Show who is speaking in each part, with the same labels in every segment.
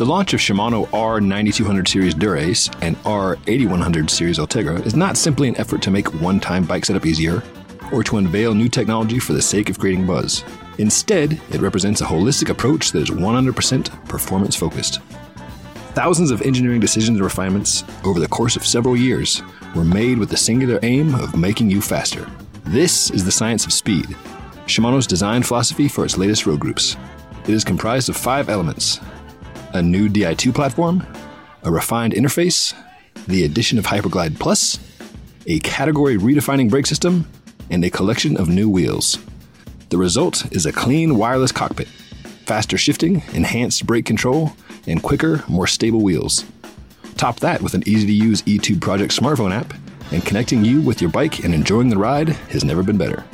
Speaker 1: The launch of Shimano R9200 series Dura-Ace and R8100 series Ultegra is not simply an effort to make one time bike setup easier or to unveil new technology for the sake of creating buzz. Instead, it represents a holistic approach that is 100% performance focused. Thousands of engineering decisions and refinements over the course of several years were made with the singular aim of making you faster. This is the science of speed, Shimano's design philosophy for its latest road groups. It is comprised of five elements a new Di2 platform, a refined interface, the addition of Hyperglide Plus, a category redefining brake system, and a collection of new wheels. The result is a clean wireless cockpit, faster shifting, enhanced brake control, and quicker, more stable wheels. Top that with an easy to use eTube Project smartphone app, and connecting you with your bike and enjoying the ride has never been better.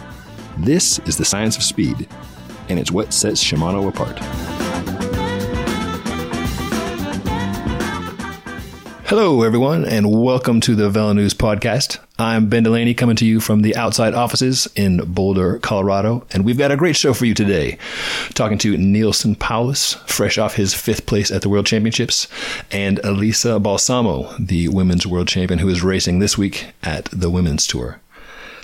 Speaker 1: This is the science of speed, and it's what sets Shimano apart. Hello, everyone, and welcome to the Velo News Podcast. I'm Ben Delaney coming to you from the outside offices in Boulder, Colorado, and we've got a great show for you today. Talking to Neilson Powless, fresh off his fifth place at the World Championships, and Elisa Balsamo, the women's world champion who is racing this week at the Women's Tour.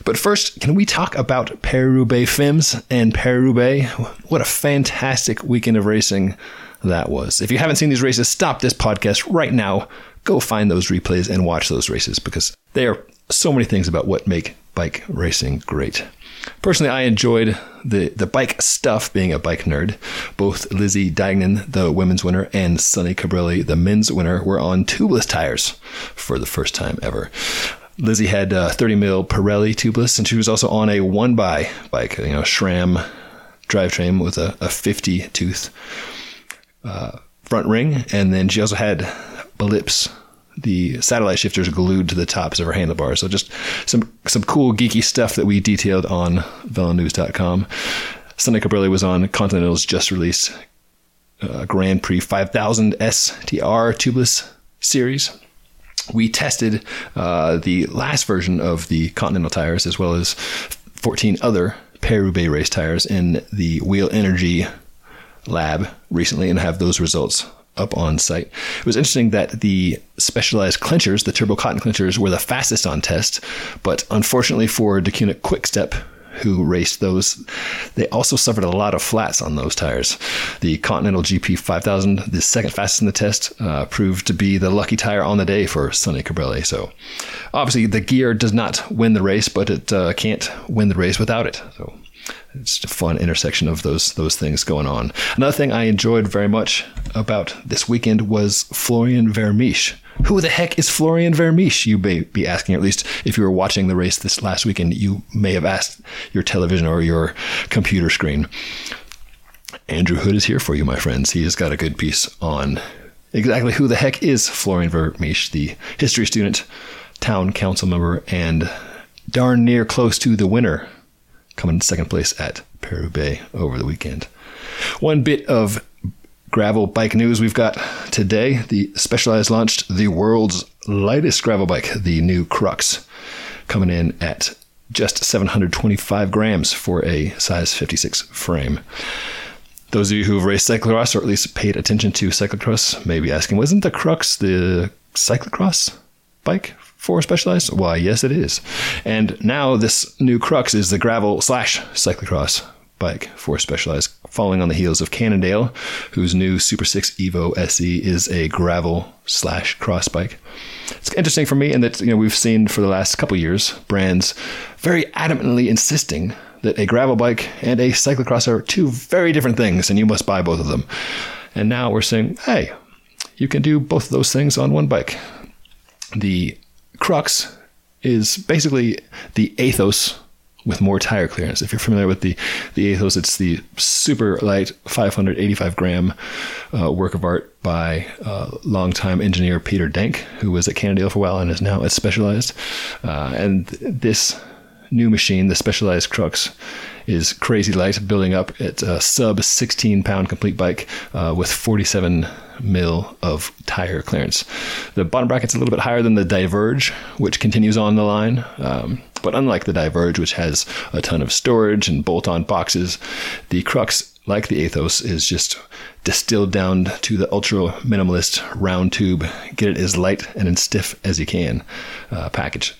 Speaker 1: But first, can we talk about Paris-Roubaix Femmes and Paris-Roubaix? What a fantastic weekend of racing that was. If you haven't seen these races, stop this podcast right now go find those replays and watch those races because they are so many things about what make bike racing great. Personally, I enjoyed the, the bike stuff being a bike nerd. Both Lizzie Deignan, the women's winner, and Sonny Colbrelli, the men's winner, were on tubeless tires for the first time ever. Lizzie had uh, 30 mil Pirelli tubeless, and she was also on a one by bike, you know, SRAM drivetrain with a, a 50 tooth uh, front ring, and then she also had Blips the satellite shifters glued to the tops of our handlebars. So just some some cool geeky stuff that we detailed on velonews.com. Sonny Colbrelli was on Continental's just released uh, Grand Prix 5000 STR tubeless series. We tested uh, the last version of the Continental tires as well as 14 other Paris-Roubaix race tires in the Wheel Energy lab recently and have those results up on site. It was interesting that the specialized clinchers, the turbo cotton clinchers, were the fastest on test, but unfortunately for Deceuninck Quickstep, who raced those, they also suffered a lot of flats on those tires. The Continental GP 5000, the second fastest in the test, uh, proved to be the lucky tire on the day for Sonny Colbrelli. So, obviously, the gear does not win the race, but it uh, can't win the race without it. So, it's a fun intersection of those those things going on. Another thing I enjoyed very much about this weekend was Florian Vermeersch. Who the heck is Florian Vermeersch? You may be asking, or at least if you were watching the race this last weekend, you may have asked your television or your computer screen. Andrew Hood is here for you, my friends. He has got a good piece on exactly who the heck is Florian Vermeersch, the history student, town council member, and darn near close to the winner coming in second place at Paris-Roubaix over the weekend. One bit of gravel bike news we've got today. The Specialized launched the world's lightest gravel bike, the new Crux, coming in at just 725 grams for a size 56 frame. Those of you who have raced cyclocross or at least paid attention to cyclocross may be asking, wasn't the Crux the cyclocross bike for Specialized? Why, yes, it is. And now this new Crux is the gravel slash cyclocross bike for Specialized, following on the heels of Cannondale, whose new Super 6 Evo SE is a gravel slash cross bike. It's interesting for me in that you know we've seen for the last couple years brands very adamantly insisting that a gravel bike and a cyclocross are two very different things, and you must buy both of them. And now we're saying, hey, you can do both of those things on one bike. The Crux is basically the Aethos with more tire clearance. If you're familiar with the the Aethos, it's the super light 585 gram uh, work of art by uh, longtime engineer Peter Denk, who was at Cannondale for a while and is now at Specialized. Uh, and this new machine, the Specialized Crux, is crazy light, building up at a sub 16 pound complete bike uh, with 47 mil of tire clearance. The bottom bracket's a little bit higher than the Diverge, which continues on the line. Um, but unlike the Diverge, which has a ton of storage and bolt on boxes, the Crux like the Aethos, is just distilled down to the ultra minimalist round tube. Get it as light and as stiff as you can uh, package.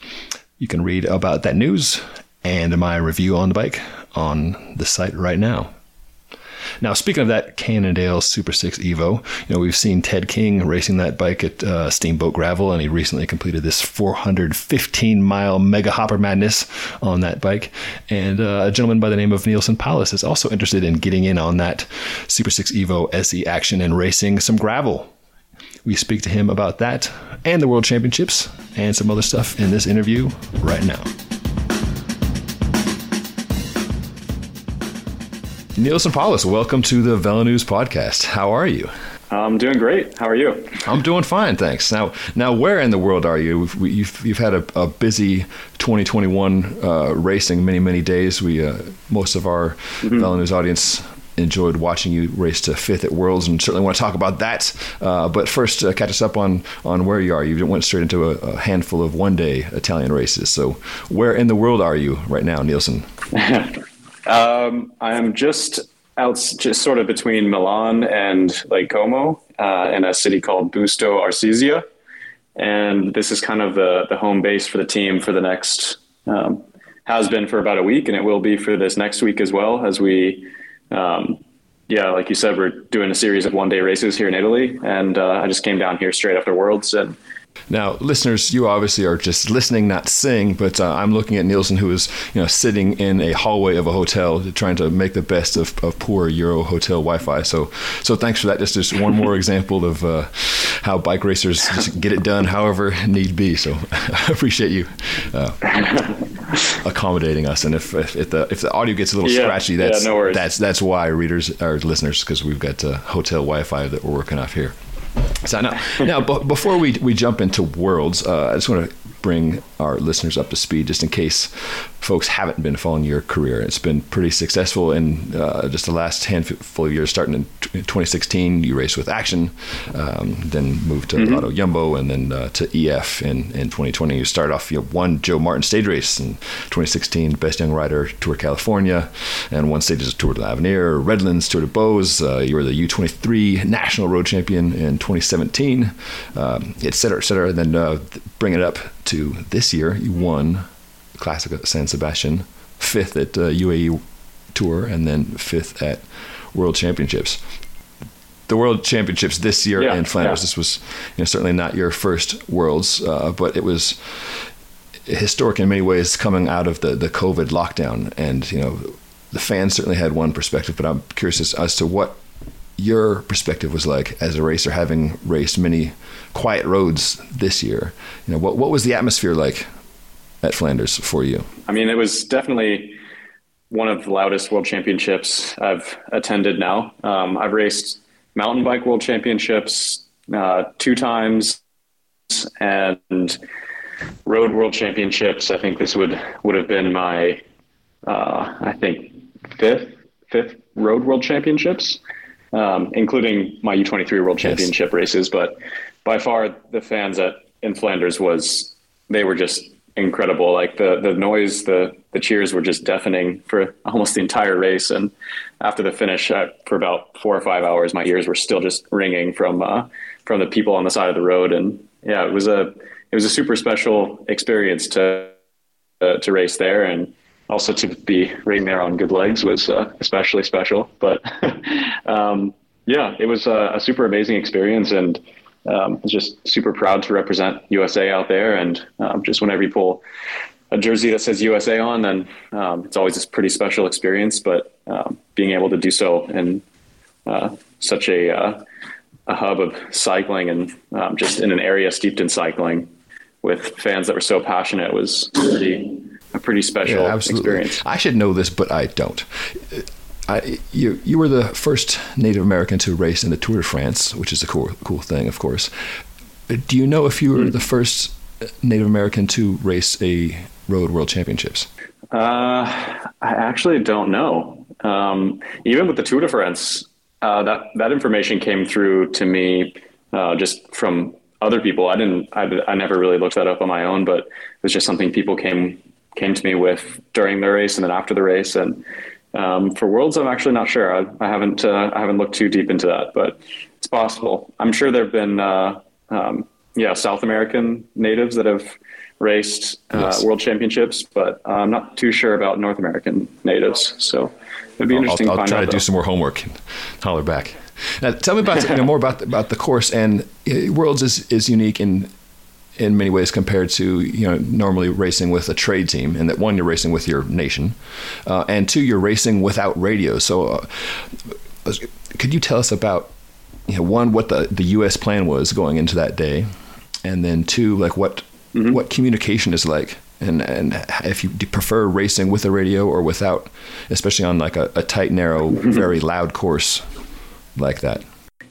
Speaker 1: You can read about that news and my review on the bike on the site right now. Now, speaking of that Cannondale Super 6 Evo, you know, we've seen Ted King racing that bike at uh, Steamboat Gravel, and he recently completed this 415 mile mega hopper madness on that bike. And uh, a gentleman by the name of Neilson Powless is also interested in getting in on that Super 6 Evo SE action and racing some gravel. We speak to him about that and the World Championships and some other stuff in this interview right now. Neilson Powless, welcome to the Velo News podcast. How are you?
Speaker 2: I'm doing great. How are you?
Speaker 1: I'm doing fine, thanks. Now, now, where in the world are you? You've, you've had a, a busy 2021 uh, racing, many many days. We uh, most of our mm-hmm. Velo News audience enjoyed watching you race to fifth at Worlds, and certainly want to talk about that. Uh, but first, uh, catch us up on on where you are. You went straight into a, a handful of one day Italian races. So, where in the world are you right now, Neilson?
Speaker 2: Um, I'm just out, just sort of between Milan and Lake Como, uh, in a city called Busto Arsizio, and this is kind of the the home base for the team for the next. Um, has been for about a week, and it will be for this next week as well. As we, um, yeah, like you said, we're doing a series of one day races here in Italy, and uh, I just came down here straight after Worlds and
Speaker 1: now, listeners, you obviously are just listening, not seeing, but uh, I'm looking at Neilson, who is you know sitting in a hallway of a hotel, trying to make the best of, of poor Euro hotel Wi-Fi. So, so thanks for that. Just just one more example of uh, how bike racers get it done, however need be. So, I appreciate you uh, accommodating us. And if, if, if, the if the audio gets a little yeah, scratchy, that's yeah, no that's that's why readers are listeners because we've got uh, hotel Wi-Fi that we're working off here. So now, now before we, we jump into worlds, uh, I just want to bring our listeners up to speed just in case folks haven't been following your career. It's been pretty successful in uh, just the last handful of years, starting in 2016. You raced with Axeon, um, then moved to mm-hmm. Lotto Jumbo, and then uh, to EF in, in 2020. You started off, you know, won Joe Martin stage race in 2016, Best Young Rider Tour California, and one stage of Tour de l'Avenir, Redlands Tour de Beauce. Uh, you were the U23 National Road Champion in 2017, um, et cetera, et cetera. And then uh, bring it up to this year, you won Classic at San Sebastian, fifth at uh, UAE Tour, and then fifth at World Championships. The World Championships this year yeah, in Flanders. Yeah. This was you know, certainly not your first Worlds, uh, but it was historic in many ways coming out of the, the COVID lockdown. And, you know, the fans certainly had one perspective, but I'm curious as, as to what your perspective was like as a racer, having raced many quiet roads this year. You know, what, what was the atmosphere like at Flanders for you?
Speaker 2: I mean, it was definitely one of the loudest world championships I've attended now. Um, I've raced mountain bike world championships uh, two times and road world championships. I think this would, would have been my, uh, I think fifth, fifth road world championships, um, including my U23 world championship yes. races. But by far the fans at in Flanders was, they were just incredible. Like the the noise, the the cheers were just deafening for almost the entire race. And after the finish, for about four or five hours, my ears were still just ringing from uh, from the people on the side of the road. And yeah, it was a it was a super special experience to uh, to race there, and also to be riding there on good legs was uh, especially special. But um, yeah, it was a, a super amazing experience and um, just super proud to represent USA out there. And um, just whenever you pull a jersey that says USA on, then um, it's always a pretty special experience. But um, being able to do so in uh, such a uh, a hub of cycling and um, just in an area steeped in cycling with fans that were so passionate was pretty, a pretty special yeah, experience.
Speaker 1: I should know this, but I don't. I, you you were the first Native American to race in the Tour de France, which is a cool cool thing, of course. Do you know if you were mm. the first Native American to race a road world championships?
Speaker 2: Uh, I actually don't know. Um, even with the Tour de France, uh, that that information came through to me uh, just from other people. I didn't. I, I never really looked that up on my own, but it was just something people came came to me with during the race and then after the race, and Um, for Worlds, I'm actually not sure. I, I haven't uh, I haven't looked too deep into that, but it's possible. I'm sure there have been uh, um, yeah South American natives that have raced uh, yes. World Championships, but I'm not too sure about North American natives. So it'd be interesting.
Speaker 1: I'll, I'll try
Speaker 2: to
Speaker 1: though. do some more homework and holler back. Now, tell me about you know, more about the, about the course. And uh, Worlds is is unique in in many ways compared to you know normally racing with a trade team, and that one you're racing with your nation, uh, and two you're racing without radio. So, uh, could you tell us about you know one what the the U.S. plan was going into that day, and then two like what mm-hmm. what communication is like. And, and if you prefer racing with a radio or without, especially on like a, a tight, narrow, mm-hmm. very loud course like that.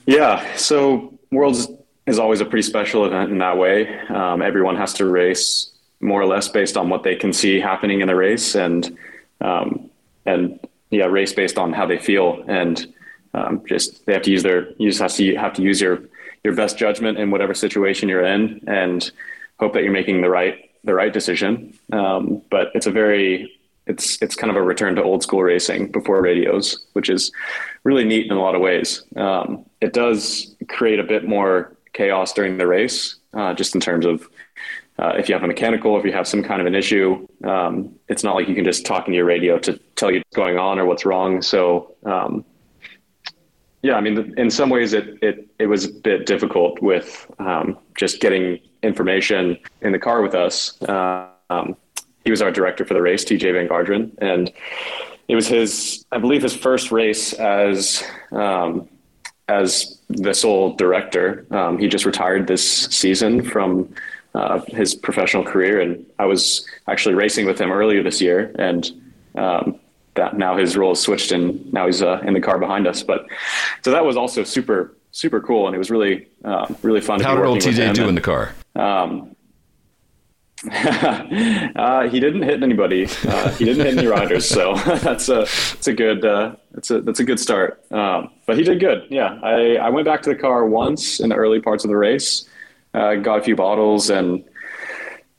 Speaker 2: Yeah. So Worlds is always a pretty special event in that way. Um, everyone has to race more or less based on what they can see happening in the race, and um, and yeah, race based on how they feel, and um, just they have to use their you just have to have to use your your best judgment in whatever situation you're in, and hope that you're making the right the right decision. Um, but it's a very it's it's kind of a return to old school racing before radios, which is really neat in a lot of ways. Um, it does create a bit more chaos during the race, uh, just in terms of uh, if you have a mechanical, if you have some kind of an issue, um, it's not like you can just talk into your radio to tell you what's going on or what's wrong. So, um, yeah, I mean, in some ways, it it it was a bit difficult with um, just getting information in the car with us. Uh, he was our director for the race, Tejay Van Garderen, and it was his, I believe, his first race as um, as the sole director. Um, he just retired this season from uh, his professional career, and I was actually racing with him earlier this year, and um, that now his role is switched, and now he's uh, in the car behind us. But so that was also super super cool, and it was really uh, really fun. To watch.
Speaker 1: How did old Tejay do in the car?
Speaker 2: Um, uh, he didn't hit anybody. Uh, he didn't hit any riders, so that's a that's a good uh, that's a that's a good start. Um, but he did good. Yeah, I I went back to the car once in the early parts of the race, uh, got a few bottles, and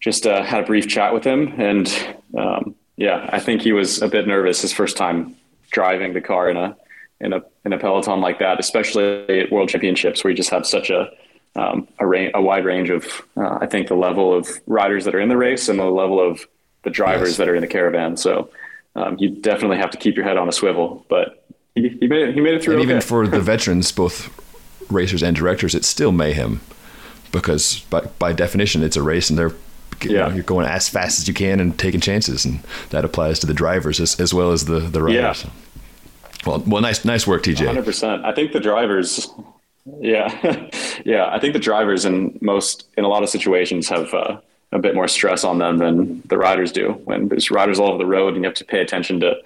Speaker 2: just uh, had a brief chat with him. And um, yeah, I think he was a bit nervous his first time driving the car in a in a in a peloton like that, especially at World Championships where you just have such a um, a, ra- a, wide range of, uh, I think, the level of riders that are in the race and the level of the drivers yes. that are in the caravan. So um, you definitely have to keep your head on a swivel. But he, he made it, he made it through.
Speaker 1: And
Speaker 2: okay.
Speaker 1: even for the veterans, both racers and directors, it's still mayhem because by by definition, it's a race and they're yeah. Know, you're going as fast as you can and taking chances, and that applies to the drivers as, as well as the the riders. Yeah. Well, well, nice, nice work, Tejay.
Speaker 2: Hundred percent. I think the drivers yeah, yeah. I think the drivers in most in a lot of situations have uh, a bit more stress on them than the riders do. When there's riders all over the road, and you have to pay attention to,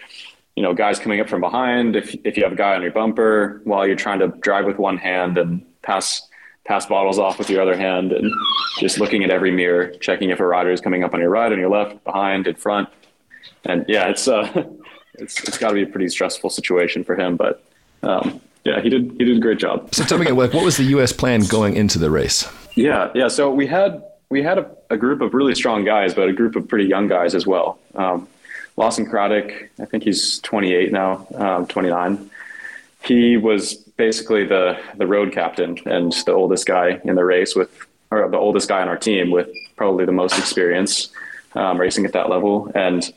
Speaker 2: you know, guys coming up from behind. If if you have a guy on your bumper while you're trying to drive with one hand and pass pass bottles off with your other hand, and just looking at every mirror, checking if a rider is coming up on your right, on your left, behind, in front, and yeah, it's uh, it's it's got to be a pretty stressful situation for him, but. Um, yeah, he did he did a great job.
Speaker 1: So tell me, like, what was the U.S. plan going into the race?
Speaker 2: Yeah, yeah. So we had we had a, a group of really strong guys, but a group of pretty young guys as well. Um, Lawson Craddock, I think he's 28 now, um, 29. He was basically the the road captain and the oldest guy in the race with, or the oldest guy on our team with probably the most experience um, racing at that level. And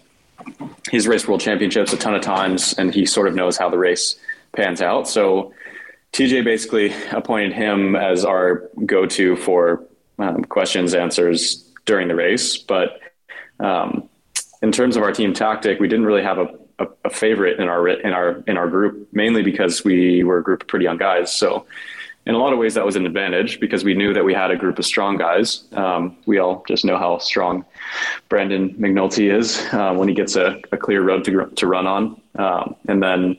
Speaker 2: he's raced world championships a ton of times, and he sort of knows how the race pans out. So Tejay basically appointed him as our go-to for um, questions, answers during the race. But um, in terms of our team tactic, we didn't really have a, a, a, favorite in our in our in our group, mainly because we were a group of pretty young guys. So in a lot of ways, that was an advantage because we knew that we had a group of strong guys. Um, we all just know how strong Brandon McNulty is uh, when he gets a, a, clear road to to run on, um, and then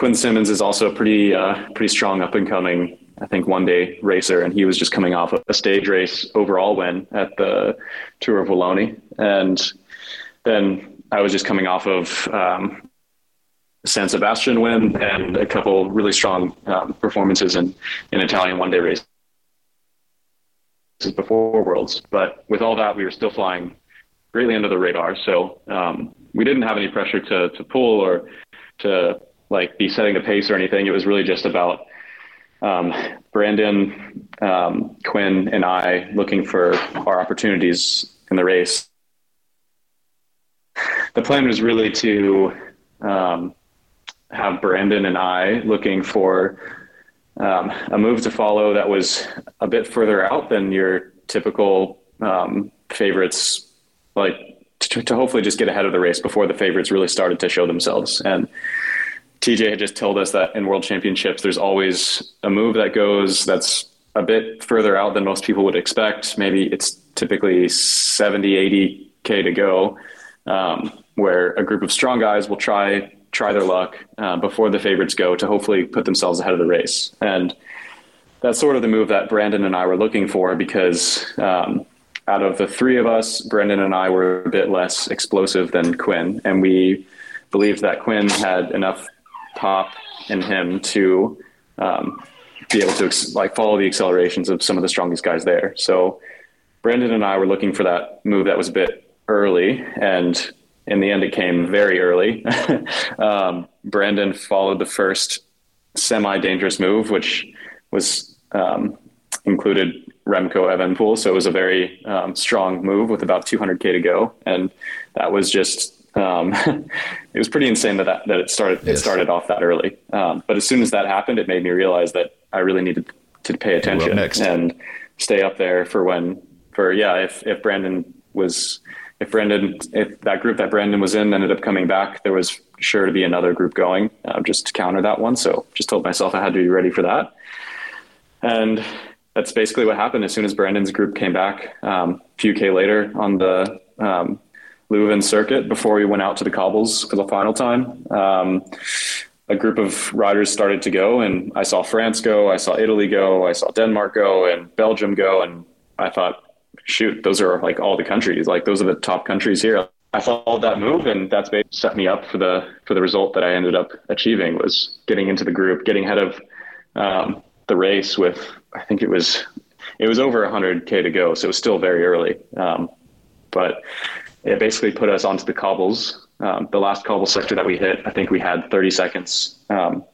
Speaker 2: Quinn Simmons is also a pretty uh, pretty strong up and coming, I think, one day racer, and he was just coming off a stage race overall win at the Tour of Wallonie, and then I was just coming off of um, San Sebastian win and a couple really strong um, performances in in Italian one day races before Worlds. But with all that, we were still flying greatly under the radar, so um, we didn't have any pressure to to pull or to like be setting the pace or anything. It was really just about um, Brandon, um, Quinn, and I looking for our opportunities in the race. The plan was really to um, have Brandon and I looking for um, a move to follow that was a bit further out than your typical um, favorites, like to, to, hopefully just get ahead of the race before the favorites really started to show themselves. And Tejay had just told us that in world championships, there's always a move that goes that's a bit further out than most people would expect. Maybe it's typically 70, 80 K to go, um, where a group of strong guys will try try their luck uh, before the favorites go to hopefully put themselves ahead of the race. And that's sort of the move that Brandon and I were looking for because um, out of the three of us, Brandon and I were a bit less explosive than Quinn, and we believed that Quinn had enough pop in him to um, be able to like follow the accelerations of some of the strongest guys there. So Brandon and I were looking for that move that was a bit early, and in the end, it came very early. um, Brandon followed the first semi-dangerous move, which was um, included Remco Evenepoel. So it was a very um, strong move with about 200k to go, and that was just um, it was pretty insane that that, that it started yes. it started off that early. Um, but as soon as that happened, it made me realize that I really needed to pay attention and stay up there for when for yeah if if Brandon was if Brandon, if that group that Brandon was in ended up coming back, there was sure to be another group going uh, just to counter that one. So just told myself I had to be ready for that. And that's basically what happened. As soon as Brandon's group came back, um, a few K later on the um, Leuven circuit, before we went out to the cobbles for the final time, um, a group of riders started to go, and I saw France go, I saw Italy go, I saw Denmark go, and Belgium go, and I thought, shoot, those are like all the countries. Like those are the top countries here. I followed that move, and that's basically set me up for the for the result that I ended up achieving was getting into the group, getting ahead of um, the race with I think it was it was over 100k to go, so it was still very early. Um, but it basically put us onto the cobbles. Um, the last cobble sector that we hit, I think we had 30 seconds um,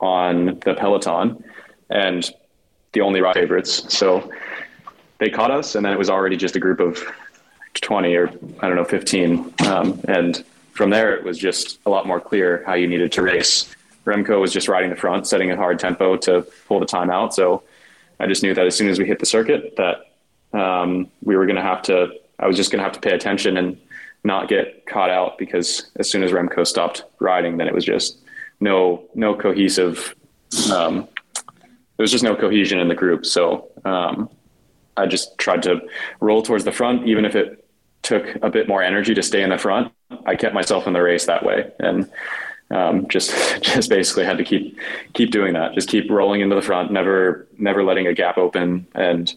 Speaker 2: on the peloton, and the only ride favorites. So they caught us, and then it was already just a group of 20 or I don't know 15, um, and from there it was just a lot more clear how you needed to race. Remco was just riding the front, setting a hard tempo to pull the time out. So I just knew that as soon as we hit the circuit, that um, we were going to have to. I was just going to have to pay attention and not get caught out because as soon as Remco stopped riding, then it was just no no cohesive. Um, there was just no cohesion in the group. So um, I just tried to roll towards the front, even if it took a bit more energy to stay in the front. I kept myself in the race that way, and um, just just basically had to keep keep doing that. Just keep rolling into the front, never never letting a gap open, and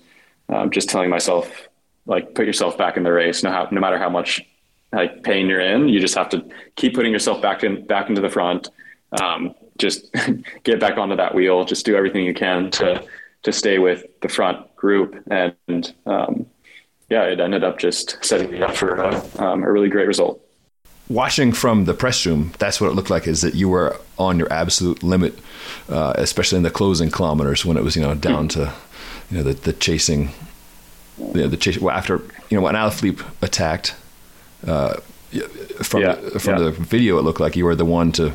Speaker 2: um, just telling myself like put yourself back in the race. No, how, no matter how much like pain you're in, you just have to keep putting yourself back in back into the front. Um, just get back onto that wheel. Just do everything you can to to stay with the front group. And um, yeah, it ended up just setting me up for a, um, a really great result.
Speaker 1: Watching from the press room, that's what it looked like. Is that you were on your absolute limit, uh, especially in the closing kilometers when it was you know down to you know the, the chasing, know, the chase. Well, after you know when Alaphilippe attacked, uh, from yeah, the, from yeah. the video, it looked like you were the one to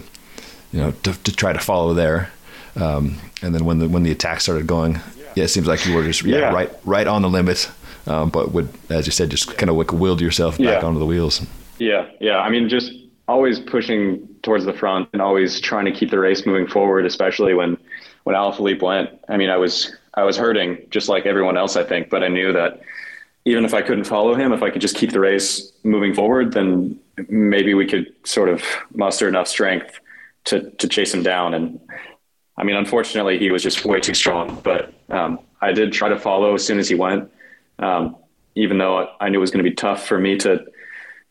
Speaker 1: you know to, to try to follow there. Um, and then when the when the attack started going, yeah, it seems like you were just yeah, yeah. right right on the limit, um, but would as you said just kind of like willed yourself back onto the wheels.
Speaker 2: Yeah, yeah. I mean, just always pushing towards the front and always trying to keep the race moving forward, especially when when Alaphilippe went. I mean, I was I was hurting just like everyone else, I think, but I knew that even if I couldn't follow him, if I could just keep the race moving forward, then maybe we could sort of muster enough strength to to chase him down. And I mean, unfortunately, he was just way too strong. But um, I did try to follow as soon as he went, um, even though I knew it was going to be tough for me to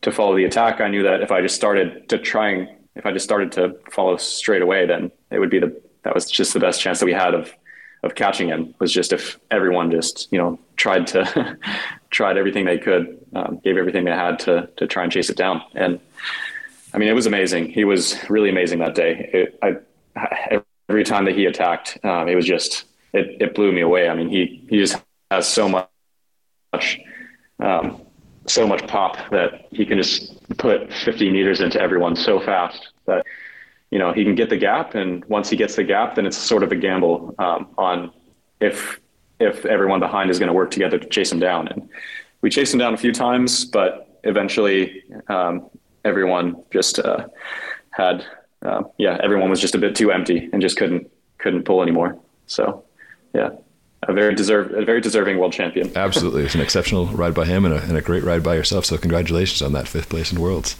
Speaker 2: to follow the attack. I knew that if I just started to trying, if I just started to follow straight away, then it would be the that was just the best chance that we had of of catching him. Was just if everyone just you know tried to tried everything they could, um, gave everything they had to to try and chase it down and I mean, it was amazing. He was really amazing that day. It, I, every time that he attacked, um, it was just it, it blew me away. I mean, he he just has so much um, so much pop that he can just put 50 meters into everyone so fast that you know he can get the gap, and once he gets the gap, then it's sort of a gamble um, on if if everyone behind is going to work together to chase him down. And we chased him down a few times, but eventually um, everyone just uh, had uh, yeah everyone was just a bit too empty and just couldn't couldn't pull anymore. So yeah a very deserved, a very deserving world champion.
Speaker 1: Absolutely, it's an exceptional ride by him and a, and a, great ride by yourself. So congratulations on that fifth place in worlds,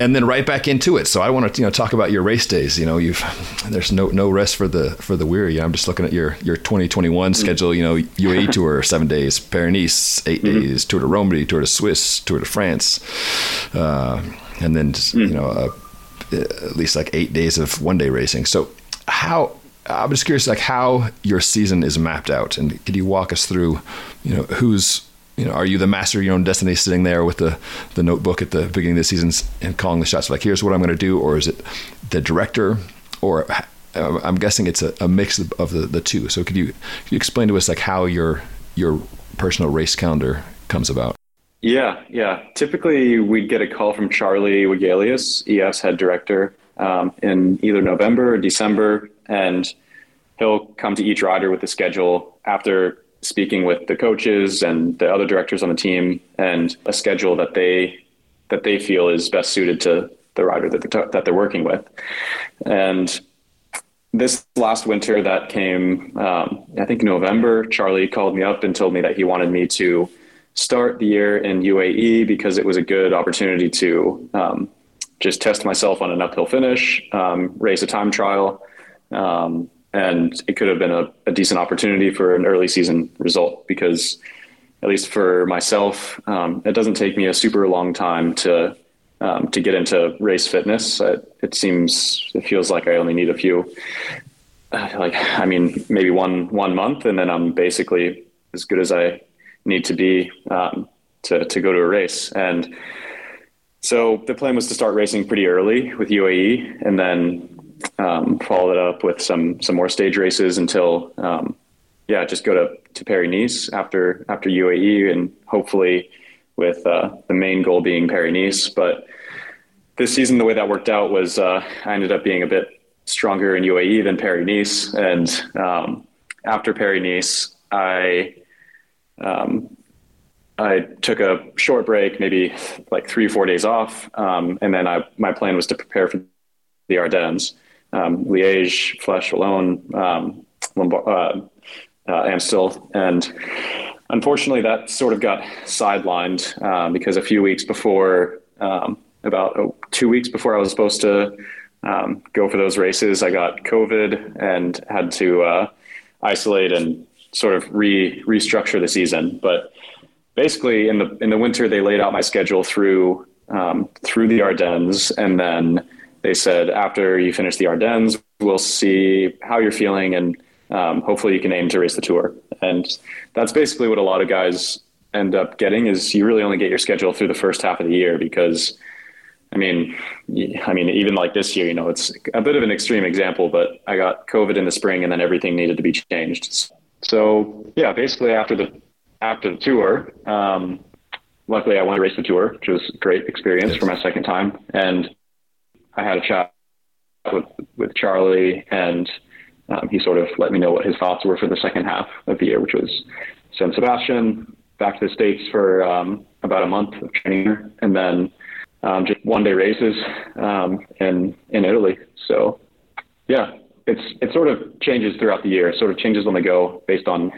Speaker 1: and then right back into it. So I want to you know talk about your race days. You know, you've there's no no rest for the for the weary. I'm just looking at your your 2021 mm-hmm. schedule. You know, UAE tour seven days, Paris Nice 8 mm-hmm. days, Tour de Romandie, Tour de Suisse, Tour de France, uh, and then just, mm-hmm. you know uh, at least like eight days of one day racing. So how I'm just curious, like how your season is mapped out, and could you walk us through, you know, who's you know, are you the master of your own destiny sitting there with the, the notebook at the beginning of the season and calling the shots like, here's what I'm going to do? Or is it the director? Or uh, I'm guessing it's a, a mix of the, the two. So could you, could you explain to us like how your, your personal race calendar comes about?
Speaker 2: Yeah, yeah. Typically we'd get a call from Charlie Wegelius, EF's head director, um, in either November or December and he'll come to each rider with the schedule after speaking with the coaches and the other directors on the team and a schedule that they that they feel is best suited to the rider that they're, that they're working with. And this last winter that came, um, I think November, Charlie called me up and told me that he wanted me to start the year in UAE because it was a good opportunity to um, just test myself on an uphill finish, um, race a time trial, um, and it could have been a, a, decent opportunity for an early season result because, at least for myself, um, it doesn't take me a super long time to um, to get into race fitness. It, it, seems it feels like I only need a few, uh, like I mean maybe one one month, and then I'm basically as good as I need to be um, to to go to a race and. So the plan was to start racing pretty early with UAE, and then um, followed it up with some some more stage races until um, yeah, just go to to Paris Nice after after UAE, and hopefully with uh, the main goal being Paris Nice. But this season, the way that worked out was uh, I ended up being a bit stronger in UAE than Paris Nice, and um, after Paris Nice, I um, I took a short break, maybe like three or four days off, um, and then I, my plan was to prepare for the Ardennes um, Liège, Flèche Wallonne, um, uh, uh, Amstel, and unfortunately, that sort of got sidelined um, because a few weeks before, um, about oh, two weeks before I was supposed to um, go for those races, I got COVID and had to uh, isolate and sort of re restructure the season. But basically, in the in the winter, they laid out my schedule through um, through the Ardennes, and then they said after you finish the Ardennes, we'll see how you're feeling, and um, hopefully you can aim to race the tour. And that's basically what a lot of guys end up getting is you really only get your schedule through the first half of the year because I mean, I mean, even like this year, you know, it's a bit of an extreme example, but I got COVID in the spring and then everything needed to be changed. So yeah, basically after the, after the tour, um, luckily I went to race the tour, which was a great experience yes. for my second time. And I had a chat with with Charlie, and um, he sort of let me know what his thoughts were for the second half of the year, which was San Sebastian, back to the states for um, about a month of training, and then um, just one day races um, in in Italy. So, yeah, it's it sort of changes throughout the year. It sort of changes on the go based on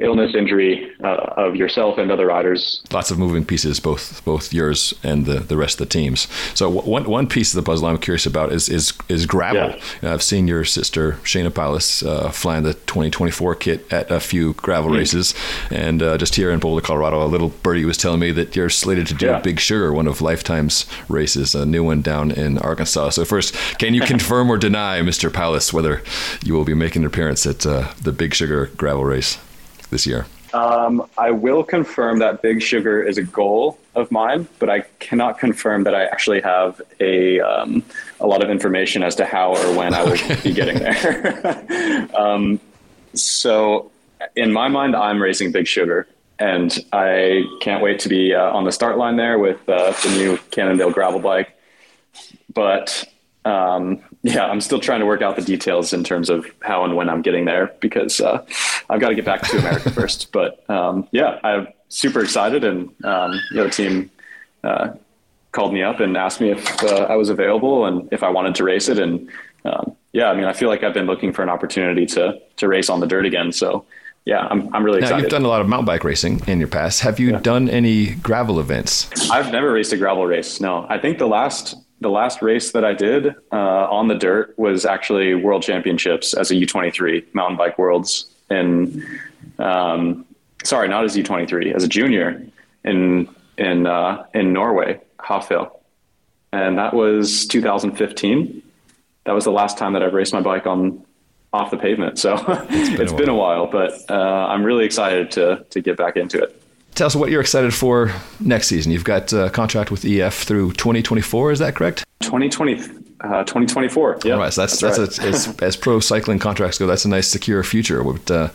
Speaker 2: illness, injury uh, of yourself and other riders.
Speaker 1: Lots of moving pieces, both both yours and the, the rest of the teams. So one one piece of the puzzle I'm curious about is is is gravel. Yeah. I've seen your sister Shayna Powless uh, flying the 2024 kit at a few gravel mm. races, and uh, just here in Boulder, Colorado, a little birdie was telling me that you're slated to do yeah. Big Sugar, one of Lifetime's races, a new one down in Arkansas. So first, can you confirm or deny, Mr. Powless, whether you will be making an appearance at uh, the Big Sugar gravel race? This year?
Speaker 2: Um, I will confirm that Big Sugar is a goal of mine, but I cannot confirm that I actually have a um, a lot of information as to how or when I will okay. be getting there. um, so, in my mind, I'm racing Big Sugar, and I can't wait to be uh, on the start line there with uh, the new Cannondale gravel bike. But um, yeah, I'm still trying to work out the details in terms of how and when I'm getting there because uh, I've got to get back to America first. But um, yeah, I'm super excited, and um, you know, the team uh, called me up and asked me if uh, I was available and if I wanted to race it. And um, yeah, I mean, I feel like I've been looking for an opportunity to to race on the dirt again. So yeah, I'm, I'm really excited.
Speaker 1: now,
Speaker 2: excited.
Speaker 1: You've done a lot of mountain bike racing in your past. Have you yeah. done any gravel events?
Speaker 2: I've never raced a gravel race. No, I think the last the last race that I did uh, on the dirt was actually World Championships as a U23 mountain bike worlds in, um, sorry, not as U23, as a junior in in uh, in Norway, Hafjell, and that was 2015. That was the last time that I've raced my bike on off the pavement. So it's been, it's a, been a while, but uh, I'm really excited to to get back into it
Speaker 1: tell us what you're excited for next season. You've got a contract with EF through 2024. Is that correct?
Speaker 2: 2020, uh, 2024. Yeah.
Speaker 1: Right. So that's, that's, that's right. a, as, as, pro cycling contracts go, that's a nice secure future. What, uh,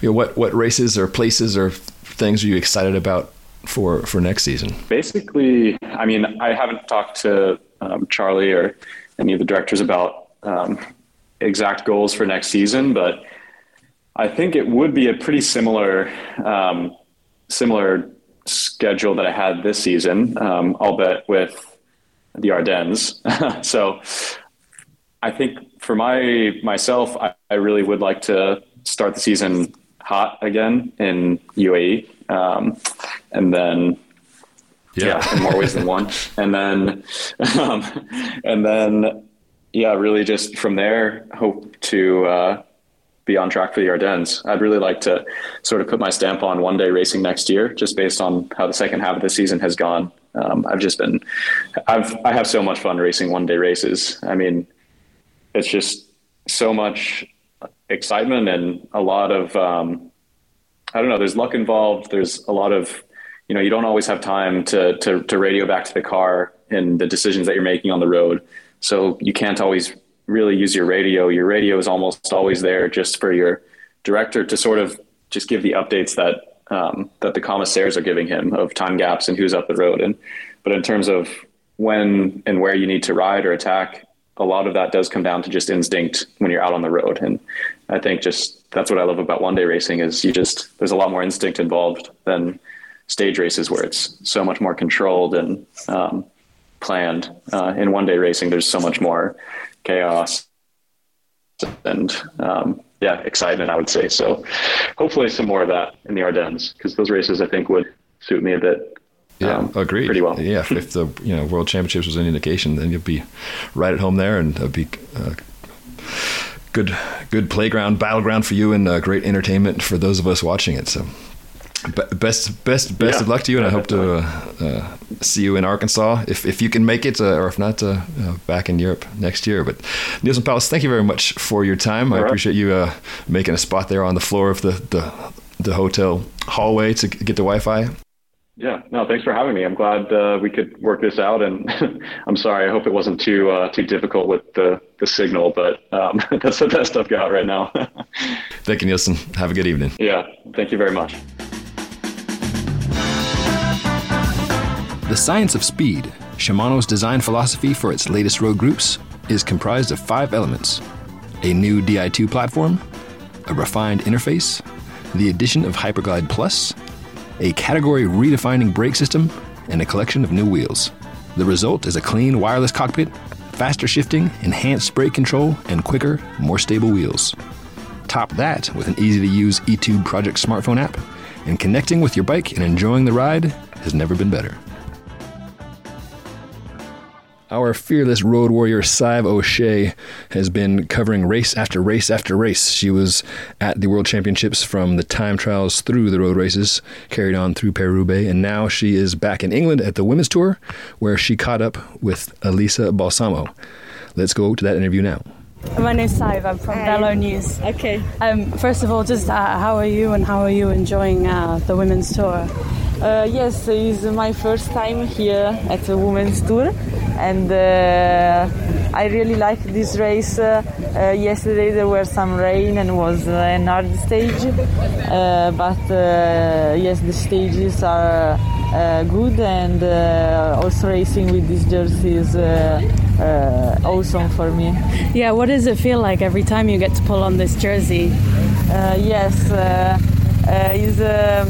Speaker 1: you know, what, what races or places or things are you excited about for, for next season?
Speaker 2: Basically, I mean, I haven't talked to um, Charlie or any of the directors about um, exact goals for next season, but I think it would be a pretty similar um, similar schedule that I had this season, um, albeit with the Ardennes. so I think for my myself, I, I, really would like to start the season hot again in UAE, um, and then yeah. yeah. in more ways than one, and then um, and then yeah, really just from there hope to. Uh, be on track for the Ardennes. I'd really like to sort of put my stamp on one day racing next year, just based on how the second half of the season has gone. Um, I've just been, I've, I have so much fun racing one day races. I mean, it's just so much excitement and a lot of, um, I don't know, there's luck involved. There's a lot of, you know, you don't always have time to, to, to radio back to the car and the decisions that you're making on the road. So you can't always really use your radio. Your radio is almost always there just for your director to sort of just give the updates that um, that the commissaires are giving him of time gaps and who's up the road. And but in terms of when and where you need to ride or attack, a lot of that does come down to just instinct when you're out on the road. And I think just that's what I love about one day racing is you just there's a lot more instinct involved than stage races where it's so much more controlled and um, planned. Uh, in one day racing, there's so much more chaos and um, yeah, excitement, I would say. So hopefully some more of that in the Ardennes because those races I think would suit me a bit.
Speaker 1: Yeah, um, agreed.
Speaker 2: Pretty well.
Speaker 1: Yeah, if, if, the you know World Championships was any indication, then you'd be right at home there, and it'd be uh, good, good playground, battleground for you, and uh, great entertainment for those of us watching it. So best best best yeah, of luck to you, and I hope to uh, uh, see you in Arkansas if if you can make it, uh, or if not, uh, back in Europe next year. But Neilson Powless, thank you very much for your time. All I right. appreciate you uh, making a spot there on the floor of the, the the hotel hallway to get the Wi-Fi.
Speaker 2: Yeah, no, thanks for having me. I'm glad uh, we could work this out, and I'm sorry. I hope it wasn't too uh, too difficult with the the signal, but um, that's the best I've got right now.
Speaker 1: Thank you, Neilson. Have a good evening.
Speaker 2: Yeah, thank you very much.
Speaker 1: The Science of Speed, Shimano's design philosophy for its latest road groups, is comprised of five elements a new Di2 platform, a refined interface, the addition of Hyperglide Plus, a category redefining brake system, and a collection of new wheels. The result is a clean wireless cockpit, faster shifting, enhanced brake control, and quicker, more stable wheels. Top that with an easy to use eTube Project smartphone app, and connecting with your bike and enjoying the ride has never been better. Our fearless road warrior, Sadhbh O'Shea, has been covering race after race after race. She was at the World Championships from the time trials through the road races, carried on through Paris-Roubaix, and now she is back in England at the Women's Tour, where she caught up with Elisa Balsamo. Let's go to that interview now.
Speaker 3: My name's Sadhbh. I'm from Velo News.
Speaker 4: Okay.
Speaker 3: Um, first of all, just uh, how are you and how are you enjoying uh, the women's tour?
Speaker 4: Uh, yes, it's my first time here at the women's tour, and uh, I really like this race. Uh, uh, yesterday there were some rain and was an hard stage, uh, but uh, yes, the stages are uh, good, and uh, also racing with this jersey is uh, uh, awesome for me.
Speaker 3: Yeah, what does it feel like every time you get to pull on this jersey?
Speaker 4: Uh, yes, uh, uh, is um,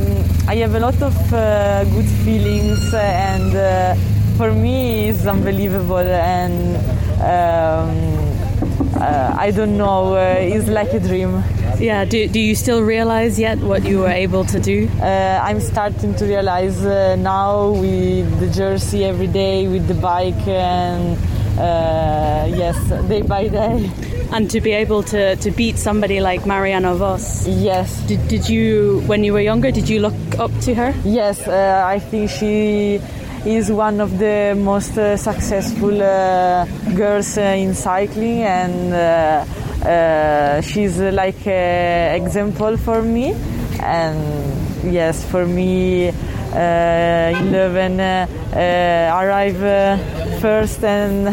Speaker 4: I have a lot of uh, good feelings, and uh, for me, it's unbelievable. And um, uh, I don't know, uh, it's like a dream.
Speaker 3: Yeah, do, do you still realize yet what you were able to do?
Speaker 4: Uh, I'm starting to realize uh, now with the jersey every day, with the bike, and uh, yes, day by day.
Speaker 3: And to be able to, to beat somebody like Marianne Vos.
Speaker 4: Yes,
Speaker 3: Did, did you, when you were younger, did you look up to her?
Speaker 4: Yes, uh, I think she is one of the most uh, successful uh, girls uh, in cycling, and uh, uh, she's like an example for me. And yes, for me, uh, 11 uh, uh, arrive first and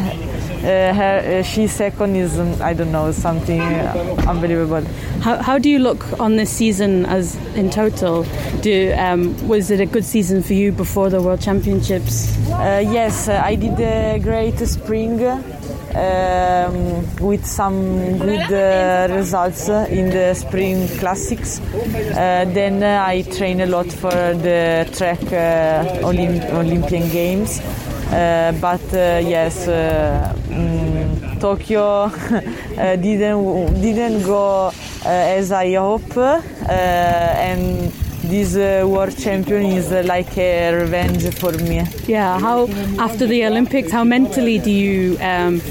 Speaker 4: uh, her, uh, she second is um, I don't know something uh, unbelievable.
Speaker 3: How, how do you look on this season as in total? Do um, was it a good season for you before the World Championships?
Speaker 4: Uh, yes, uh, I did a great spring um, with some good uh, results in the spring classics. Uh, then uh, I train a lot for the track uh, Olymp- Olympian Games. Uh, but uh, yes, uh, mm, Tokyo didn't didn't go as I hope, and this uh, world champion is uh, like a revenge for me.
Speaker 3: Yeah, how after the Olympics, how mentally do you um,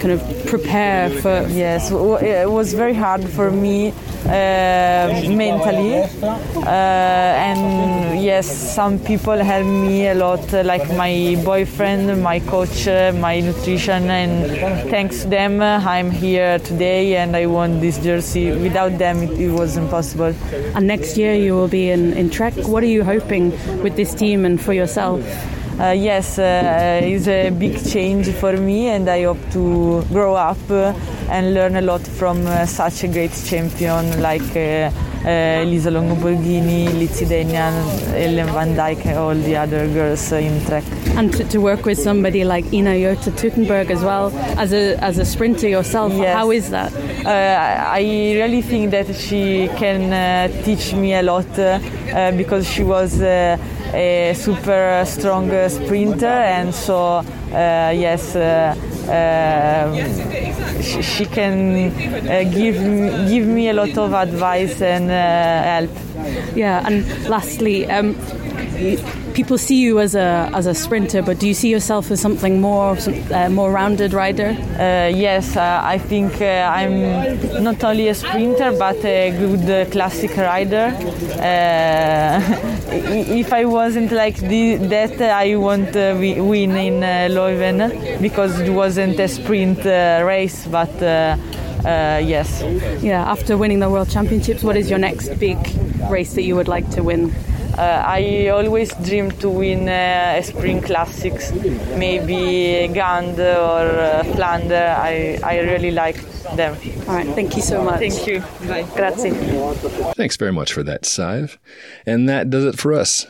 Speaker 3: kind of prepare for?
Speaker 4: Yes, it was very hard for me uh, mentally, uh, and yes, some people helped me a lot, uh, like my boyfriend, my coach, uh, my nutrition, and thanks to them, I'm here today, and I won this jersey. Without them, it, it was impossible.
Speaker 3: And next year you will be in, in Trek. What are you hoping with this team and for yourself?
Speaker 4: Uh, yes, uh, it's a big change for me, and I hope to grow up uh, and learn a lot from uh, such a great champion like uh, uh, Elisa Longo Borghini, Lizzie Deignan, Ellen Van Dijk, and all the other girls uh, in track.
Speaker 3: And to, to work with somebody like Ina Yoko Teutenberg as well as a as a sprinter yourself.
Speaker 4: Yes.
Speaker 3: How is that?
Speaker 4: Uh, I really think that she can uh, teach me a lot uh, uh, because she was uh, a super strong uh, sprinter, and so uh, yes, uh, uh, she, she can uh, give give me a lot of advice and uh, help.
Speaker 3: Yeah. And lastly, um, people see you as a as a sprinter, but do you see yourself as something more some, uh, more rounded rider?
Speaker 4: Uh, yes, uh, I think uh, I'm not only a sprinter but a good uh, classic rider. Uh, if I wasn't like the, that, I won't uh, win in uh, Leuven because it wasn't a sprint uh, race. But uh, uh, yes,
Speaker 3: Yeah. After winning the World Championships, what is your next big race that you would like to win?
Speaker 4: Uh, I always dream to win uh, a spring classics, maybe Gand or uh, Flanders. I, I really like them.
Speaker 3: All right. Thank you so much.
Speaker 4: Thank you. Bye.
Speaker 3: Grazie.
Speaker 1: Thanks very much for that, Sadhbh. And that does it for us.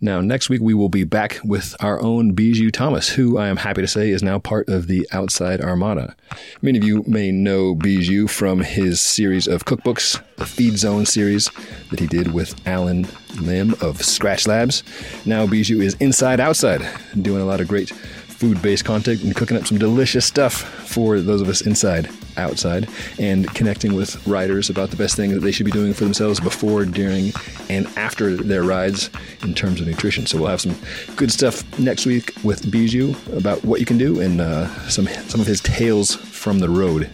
Speaker 1: Now, next week we will be back with our own Biju Thomas, who I am happy to say is now part of the Outside Armada. Many of you may know Biju from his series of cookbooks, the Feed Zone series that he did with Allen Lim of Skratch Labs. Now Biju is inside outside, doing a lot of great food based content and cooking up some delicious stuff for those of us inside, outside, and connecting with riders about the best things that they should be doing for themselves before, during, and after their rides in terms of nutrition. So we'll have some good stuff next week with Biju about what you can do and uh, some some of his tales from the road.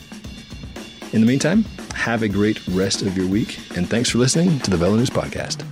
Speaker 1: In the meantime, have a great rest of your week, and thanks for listening to the VeloNews Podcast.